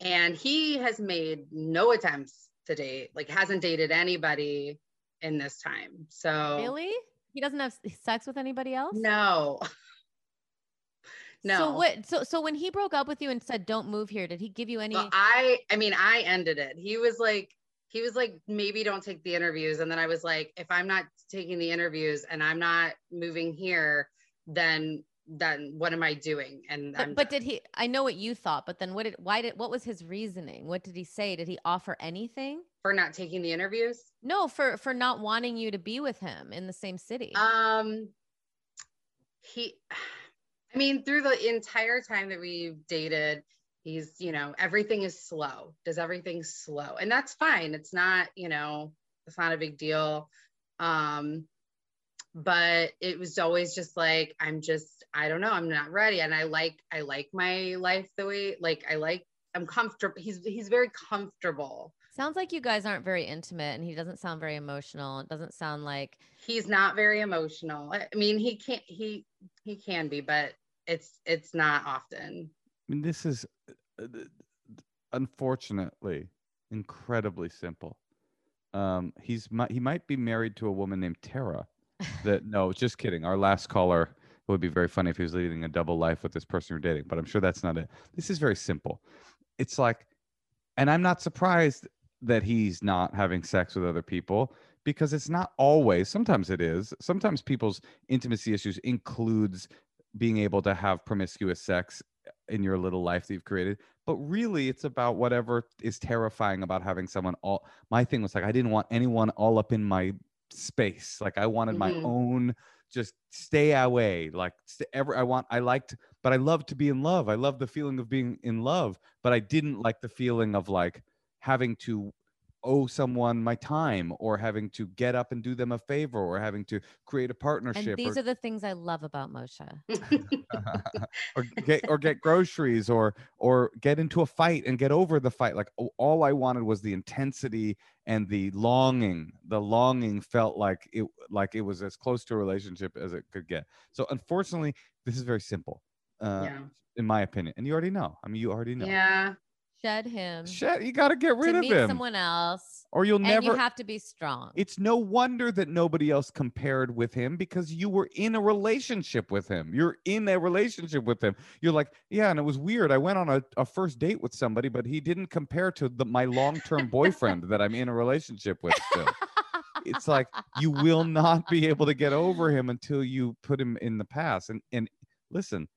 S4: And he has made no attempts to date, like hasn't dated anybody in this time. So
S1: Really? He doesn't have sex with anybody else?
S4: no. no.
S1: So what? So so when he broke up with you and said, "Don't move here," did he give you any?
S4: Well, I I mean I ended it. He was like he was like maybe don't take the interviews and then I was like if I'm not taking the interviews and I'm not moving here then then what am I doing? And
S1: but, but did he? I know what you thought, but then what did? Why did? What was his reasoning? What did he say? Did he offer anything?
S4: For not taking the interviews.
S1: No, for for not wanting you to be with him in the same city.
S4: Um he I mean through the entire time that we've dated, He's, you know, everything is slow, does everything slow. And that's fine. It's not, you know, it's not a big deal. Um, but it was always just like, I'm just, I don't know, I'm not ready. And I like, I like my life the way, like, I like, I'm comfortable. He's, he's very comfortable.
S1: Sounds like you guys aren't very intimate and he doesn't sound very emotional. It doesn't sound like
S4: He's not very emotional. I mean, he can't, he, he can be, but it's, it's not often.
S2: I mean, this is uh, unfortunately incredibly simple. Um, he's he might be married to a woman named Tara. That no, just kidding. Our last caller it would be very funny if he was leading a double life with this person you're dating, but I'm sure that's not it. This is very simple. It's like, and I'm not surprised that he's not having sex with other people because it's not always. Sometimes it is. Sometimes people's intimacy issues includes being able to have promiscuous sex in your little life that you've created but really it's about whatever is terrifying about having someone all my thing was like i didn't want anyone all up in my space like i wanted my
S4: Mhm.
S2: own just stay away like st- ever i want i liked but i love to be in love i love the feeling of being in love but i didn't like the feeling of like having to owe someone my time or having to get up and do them a favor or having to create a
S1: and
S2: partnership
S1: these
S2: or
S1: are the things I love about Moshe.
S2: or get or get groceries or or get into a fight and get over the fight like all i wanted was the intensity and the longing the longing felt like it like it was as close to a relationship as it could get so unfortunately this is very simple uh
S4: yeah.
S2: in my opinion and you already know i mean you already know
S4: Yeah.
S1: Shed him
S2: Shit, you got to get rid
S1: to
S2: of
S1: meet
S2: him
S1: someone else.
S2: or you'll
S1: And
S2: never
S1: you have to be strong.
S2: it's no wonder that nobody else compared with him because you were in a relationship with him. You're in a relationship with him. You're like, yeah, and it was weird. I went on a, a first date with somebody, but he didn't compare to the, my long term boyfriend that I'm in a relationship with still. It's like you will not be able to get over him until you put him in the past. And and listen,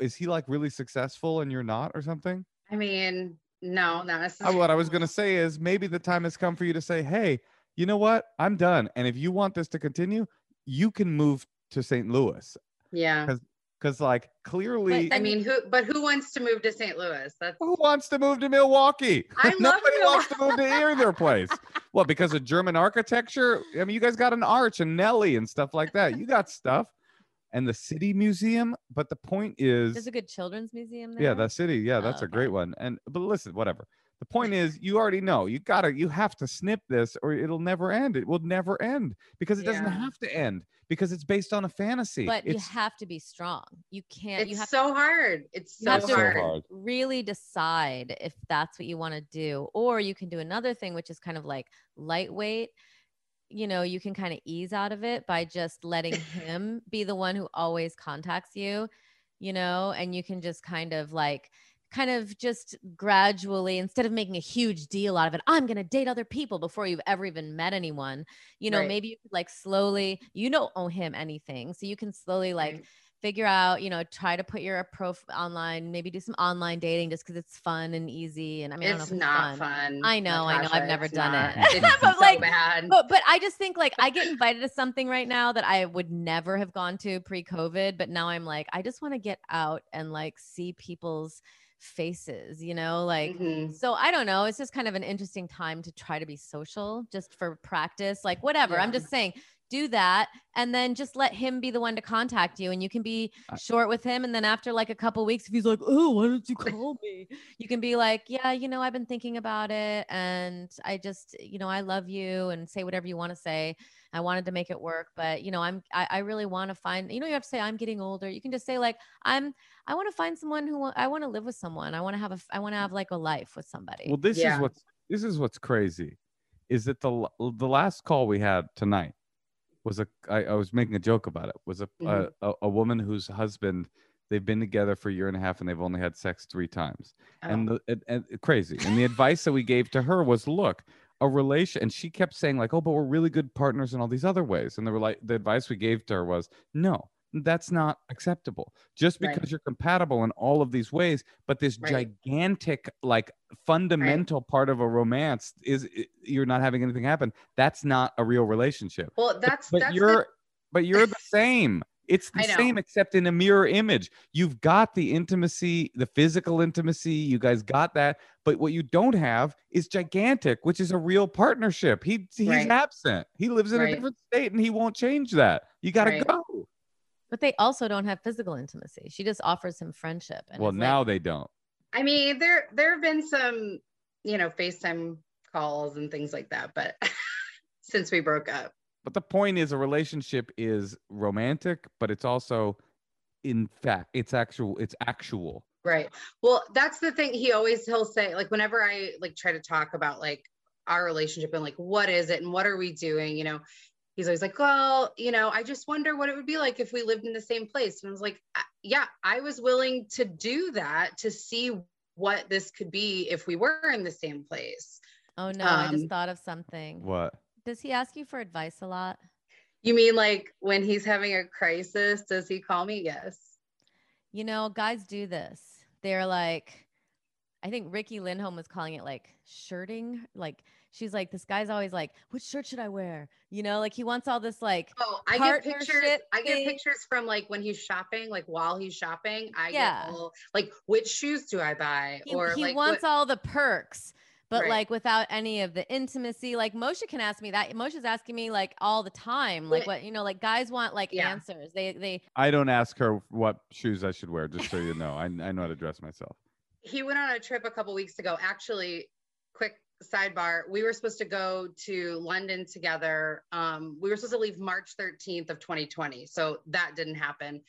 S2: is he like really successful and you're not or something?
S4: I mean, no, not necessarily.
S2: what I was going to say is maybe the time has come for you to say, hey, you know what? I'm done. And if you want this to continue, you can move to St. Louis.
S4: Yeah.
S2: Because, like, clearly,
S1: But
S4: I mean, who, but who wants to move to St. Louis? That's,
S2: who wants to move to Milwaukee?
S4: I love
S2: Nobody wants to move to either place. Well, because of German architecture? I mean, you guys got an arch and Nelly and stuff like that. You got stuff. And the city museum. But the point is,
S1: There's a good children's museum there.
S2: Yeah, the city. Yeah, that's
S1: Oh,
S2: a great
S1: okay.
S2: one. And but listen, whatever. The point is, you already know. You gotta, you have to snip this, or it'll never end. It will never end because it doesn't have to end because it's based on a fantasy.
S1: But you have to be strong. You can't. you
S4: it's
S1: have
S4: so hard. It's
S1: You
S4: so
S1: have to-
S4: hard.
S2: so hard.
S1: really decide if that's what you want to do or you can do another thing which is kind of like lightweight you know you can kind of ease out of it by just letting him be the one who always contacts you you know and you can just kind of like kind of just gradually instead of making a huge deal out of it i'm going to date other people before you've ever even met anyone you know
S4: Right.
S1: maybe you could like slowly you don't owe him anything so you can slowly like
S4: Right.
S1: Figure out, you know, try to put your prof online, maybe do some online dating just because it's fun and easy. And I mean, I don't know
S4: it's
S1: if
S4: not
S1: fun.
S4: fun.
S1: I know, I know, I've never
S4: it's
S1: done
S4: not.
S1: it.
S4: It's
S1: But,
S4: so
S1: like,
S4: bad.
S1: But but I just think like I get invited to something right now that I would never have gone to pre-COVID, but now I'm like, I just want to get out and like see people's faces, you know, like
S4: Mhm.
S1: so I don't know. It's just kind of an interesting time to try to be social just for practice. Like whatever. I'm just saying do that and then just let him be the one to contact you and you can be short with him. And then after like a couple weeks if he's like oh why don't you call me? you can be like yeah you know i've been thinking about it and i just you know i love you and say whatever you want to say. I wanted to make it work but you know i'm i, I really want to find you know you have to say i'm getting older. You can just say like i'm i want to find someone who i want to live with someone. I want to have a i want to have like a life with somebody.
S2: Well, this
S4: Yeah.
S2: is what's this is what's crazy, is that the the last call we had tonight was a I, I was making a joke about it was a,
S4: Mhm.
S2: a a woman whose husband they've been together for a year and a half and they've only had sex three times. and
S4: Oh.
S2: the and, and crazy. And the advice that we gave to her was, look, a relation. And she kept saying like, oh, but we're really good partners in all these other ways. And the like the advice we gave to her was, no, that's not acceptable. Just
S4: Right.
S2: because you're compatible in all of these ways, but this
S4: Right.
S2: gigantic like fundamental part of a romance is you're not having anything happen. That's not a real relationship.
S4: well, that's
S2: but
S4: that's
S2: you're
S4: the,
S2: but you're the same. It's the same except in a mirror image. You've got the intimacy, the physical intimacy. You guys got that. But what you don't have is gigantic, which is a real partnership. He he's
S4: Right.
S2: absent. He lives in a different state and he won't change that. You got to
S4: Right.
S2: go.
S1: But they also don't have physical intimacy. She just offers him friendship. And
S2: Well,
S1: is like,
S2: now they don't.
S4: I mean, there there have been some, you know, FaceTime calls and things like that, but since we broke up.
S2: But the point is, a relationship is romantic, but it's also, in fact, it's actual. It's actual.
S4: Right. Well, that's the thing. He always he'll say like whenever I like try to talk about like our relationship and like what is it and what are we doing, you know, he's always like, well, you know, I just wonder what it would be like if we lived in the same place. And I was like, yeah, I was willing to do that to see what this could be if we were in the same place.
S1: Oh no, I just
S4: Um,
S1: thought of something.
S2: What?
S1: Does he ask you for advice a lot?
S4: You mean like when he's having a crisis, does he call me? Yes.
S1: You know, guys do this. They're like, I think Riki Lindhome was calling it like shirting. Like she's like, this guy's always like, which shirt should I wear? You know, like he wants all this like,
S4: Oh, I get pictures.
S1: Partnership
S4: I get pictures from like when he's shopping, like while he's shopping. I
S1: Yeah.
S4: get all like which shoes do I buy?
S1: he,
S4: or
S1: he
S4: like
S1: wants
S4: what,
S1: all the perks, but
S4: Right.
S1: like without any of the intimacy. Like Moshe can ask me that. Moshe's asking me like all the time, like what you know, like guys want like
S4: Yeah.
S1: answers. They they
S2: I don't ask her what shoes I should wear, just so you know. I, I know how to dress myself.
S4: he went on a trip a couple weeks ago. Actually, quick sidebar. We were supposed to go to London together. Um, we were supposed to leave March 13th of 2020. So that didn't happen.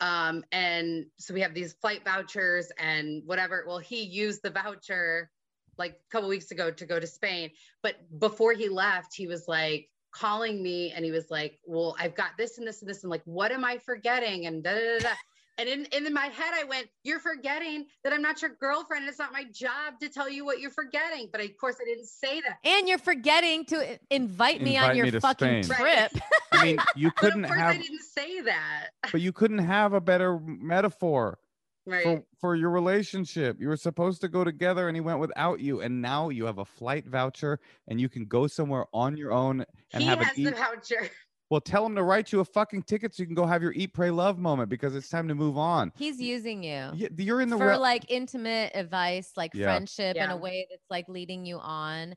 S4: Um, and so we have these flight vouchers and whatever. Well, he used the voucher like a couple weeks ago to go to Spain. But before he left, he was like calling me and he was like, Well, I've got this and this and this. And like, what am I forgetting? And da da da da. And in, and in my head, I went, You're forgetting that I'm not your girlfriend. And it's not my job to tell you what you're forgetting. But of course, I didn't say that.
S1: and you're forgetting to i- invite me on your
S2: me
S1: fucking
S2: Spain.
S1: trip.
S4: Right.
S2: I mean, you couldn't
S4: of course,
S2: have,
S4: I didn't say that.
S2: but you couldn't have a better metaphor
S4: Right.
S2: for, for your relationship. You were supposed to go together and he went without you. And now you have a flight voucher and you can go somewhere on your own and
S4: he
S2: have an
S4: has
S2: eat.
S4: the voucher.
S2: Well, tell him to write you a fucking ticket so you can go have your eat, pray, love moment because it's time to move on.
S1: He's using you.
S2: Yeah, you're in the
S1: for
S2: re-
S1: like intimate advice, like
S2: Yeah.
S1: friendship in a way that's like leading you on.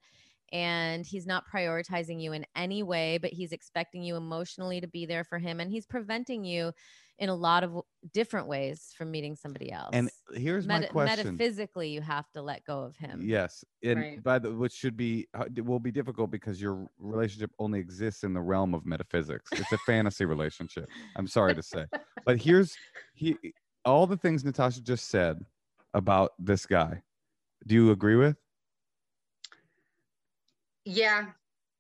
S1: And he's not prioritizing you in any way, but he's expecting you emotionally to be there for him. And he's preventing you in a lot of different ways from meeting somebody else.
S2: And here's my question.
S1: metaphysically, you have to let go of him.
S2: Yes, and
S4: Right.
S2: by the which should be uh, it will be difficult because your relationship only exists in the realm of metaphysics. It's a fantasy relationship. I'm sorry to say, but here's he all the things Natasha just said about this guy. Do you agree with?
S4: Yeah.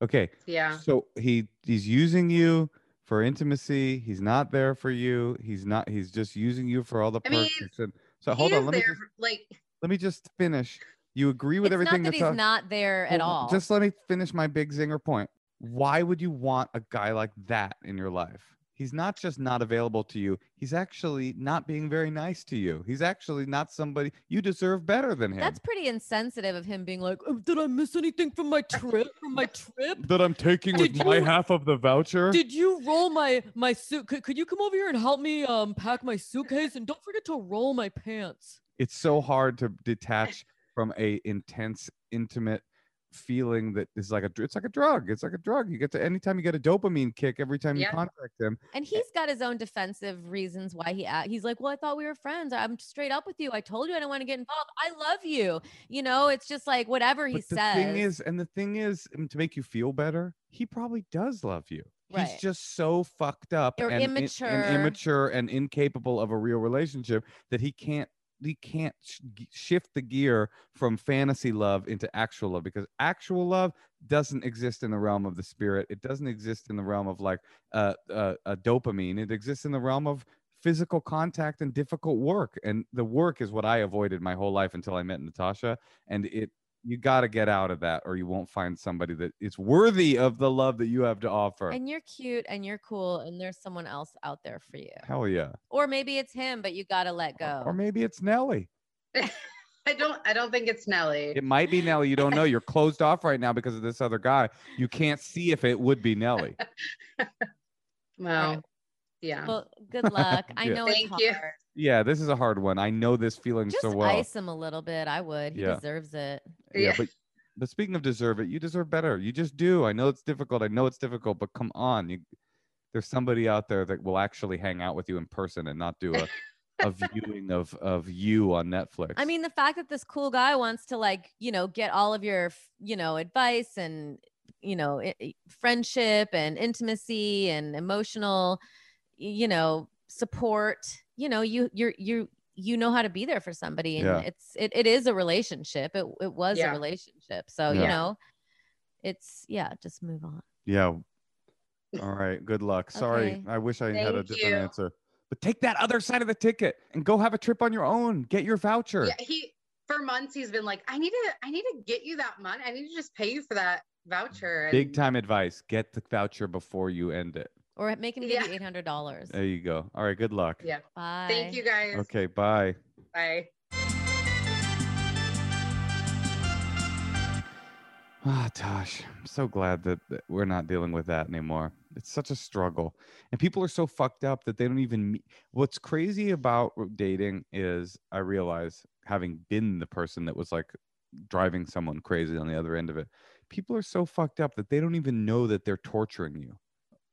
S2: Okay,
S4: Yeah.
S2: so he he's using you for intimacy. He's not there for you. He's not. He's just using you for all the
S4: I
S2: perks.
S4: mean,
S2: and- so hold on. Let me just,
S4: like,
S2: let me just finish. You agree with everything
S1: not that he's not there at
S2: Well,
S1: all.
S2: Just let me finish my big zinger point. Why would you want a guy like that in your life? He's not just not available to you. He's actually not being very nice to you. He's actually not somebody you deserve better than him.
S1: That's pretty insensitive of him being like, oh, "Did I miss anything from my trip? From my trip?
S2: that I'm taking with
S1: Did
S2: my
S1: you-
S2: half of the voucher.
S1: Did you roll my my suit? Could, could you come over here and help me um pack my suitcase and don't forget to roll my pants?
S2: it's so hard to detach from a intense, intimate feeling that is like a it's like a drug. It's like a drug. You get to anytime you get a dopamine kick every time you contact him.
S1: And eh he's got his own defensive reasons why he. He's like, "Well, I thought we were friends. I'm straight up with you. I told you I don't want to get involved. I love you." You know, it's just like whatever he
S2: but the
S1: says.
S2: thing is, and the thing is, to make you feel better, he probably does love you.
S1: Right.
S2: He's just so fucked up
S1: Or
S2: and, in-
S1: immature.
S2: and immature and incapable of a real relationship that he can't he can't sh- shift the gear from fantasy love into actual love because actual love doesn't exist in the realm of the spirit. It doesn't exist in the realm of like uh, uh, uh, dopamine. It exists in the realm of physical contact and difficult work. And the work is what I avoided my whole life until I met Natasha. And it you got to get out of that or you won't find somebody that is worthy of the love that you have to offer.
S1: and you're cute and you're cool and there's someone else out there for you.
S2: Hell yeah.
S1: Or maybe it's him, but you got to let go.
S2: Or maybe it's Nelly.
S4: I don't, I don't think it's Nelly.
S2: It might be Nelly. You don't know. You're closed off right now because of this other guy. You can't see if it would be Nelly.
S4: well, yeah.
S1: Well, Good luck. I know
S4: Thank
S1: it's
S4: you.
S1: Hard.
S2: Yeah, this is a hard one. I know this feeling
S1: Just
S2: so well.
S1: ice him a little bit. I would. He
S2: Yeah.
S1: deserves it.
S2: Yeah,
S4: Yeah.
S2: but but speaking of deserve it, you deserve better. You just do. I know it's difficult. I know it's difficult, but come on. You there's somebody out there that will actually hang out with you in person and not do a a viewing of of you on Netflix.
S1: I mean, the fact that this cool guy wants to like, you know, get all of your, f- you know, advice and, you know, i- i- friendship and intimacy and emotional, y- you know, support. You know, you you're you you know how to be there for somebody, and
S2: Yeah.
S1: it's it it is a relationship. It it was
S4: Yeah.
S1: a relationship. So
S2: Yeah.
S1: you know, it's yeah, just move on.
S2: yeah. All right. Good luck. Sorry.
S1: Okay.
S2: I wish I had a different
S4: you.
S2: answer. But take that other side of the ticket and go have a trip on your own. Get your voucher.
S4: Yeah, he for months he's been like, I need to, I need to get you that money. I need to just pay you for that voucher.
S2: Big time advice. Get the voucher before you end it.
S1: Or make him give
S4: Yeah.
S1: you eight hundred dollars.
S2: There you go. All right. Good luck.
S4: Yeah.
S1: Bye.
S4: Thank you guys.
S2: Okay. Bye.
S4: Bye.
S2: Ah, Tosh, I'm so glad that, that we're not dealing with that anymore. It's such a struggle. And people are so fucked up that they don't even meet. What's crazy about dating is I realize, having been the person that was like driving someone crazy on the other end of it, people are so fucked up that they don't even know that they're torturing you.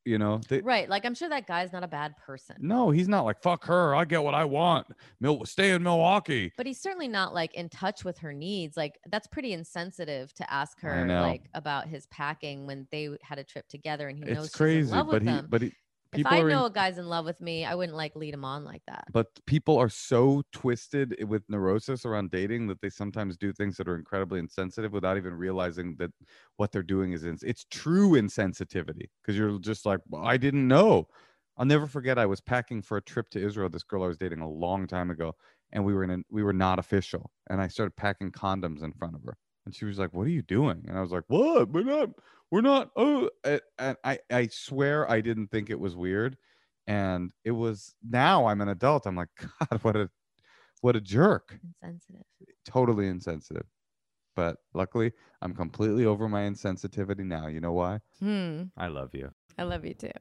S2: You know, they,
S1: Right. Like I'm sure that guy's not a bad person.
S2: no, he's not like, fuck her. I get what I want. Mil- stay in Milwaukee.
S1: but he's certainly not like in touch with her needs like that's pretty insensitive to ask her like about his packing when they had a trip together and he knows
S2: It's
S1: she's
S2: crazy. But he, but he,
S1: if i
S2: are in-
S1: know a guy's in love with me i wouldn't like lead him on like that.
S2: But people are so twisted eh, with neurosis around dating that they sometimes do things that are incredibly insensitive without even realizing that what they're doing is ins- it's true insensitivity because you're just like "Well, i didn't know. I'll never forget i was packing for a trip to israel this girl i was dating a long time ago and we were in a, we were not official and i started packing condoms in front of her and she was like what are you doing? And i was like what? We're not we're not oh and i i swear i didn't think it was weird. And it was now i'm an adult i'm like god what a what a jerk.
S1: Insensitive.
S2: Totally insensitive. But luckily i'm completely over my insensitivity now. You know why?
S1: Hmm.
S2: I love you.
S1: I love you too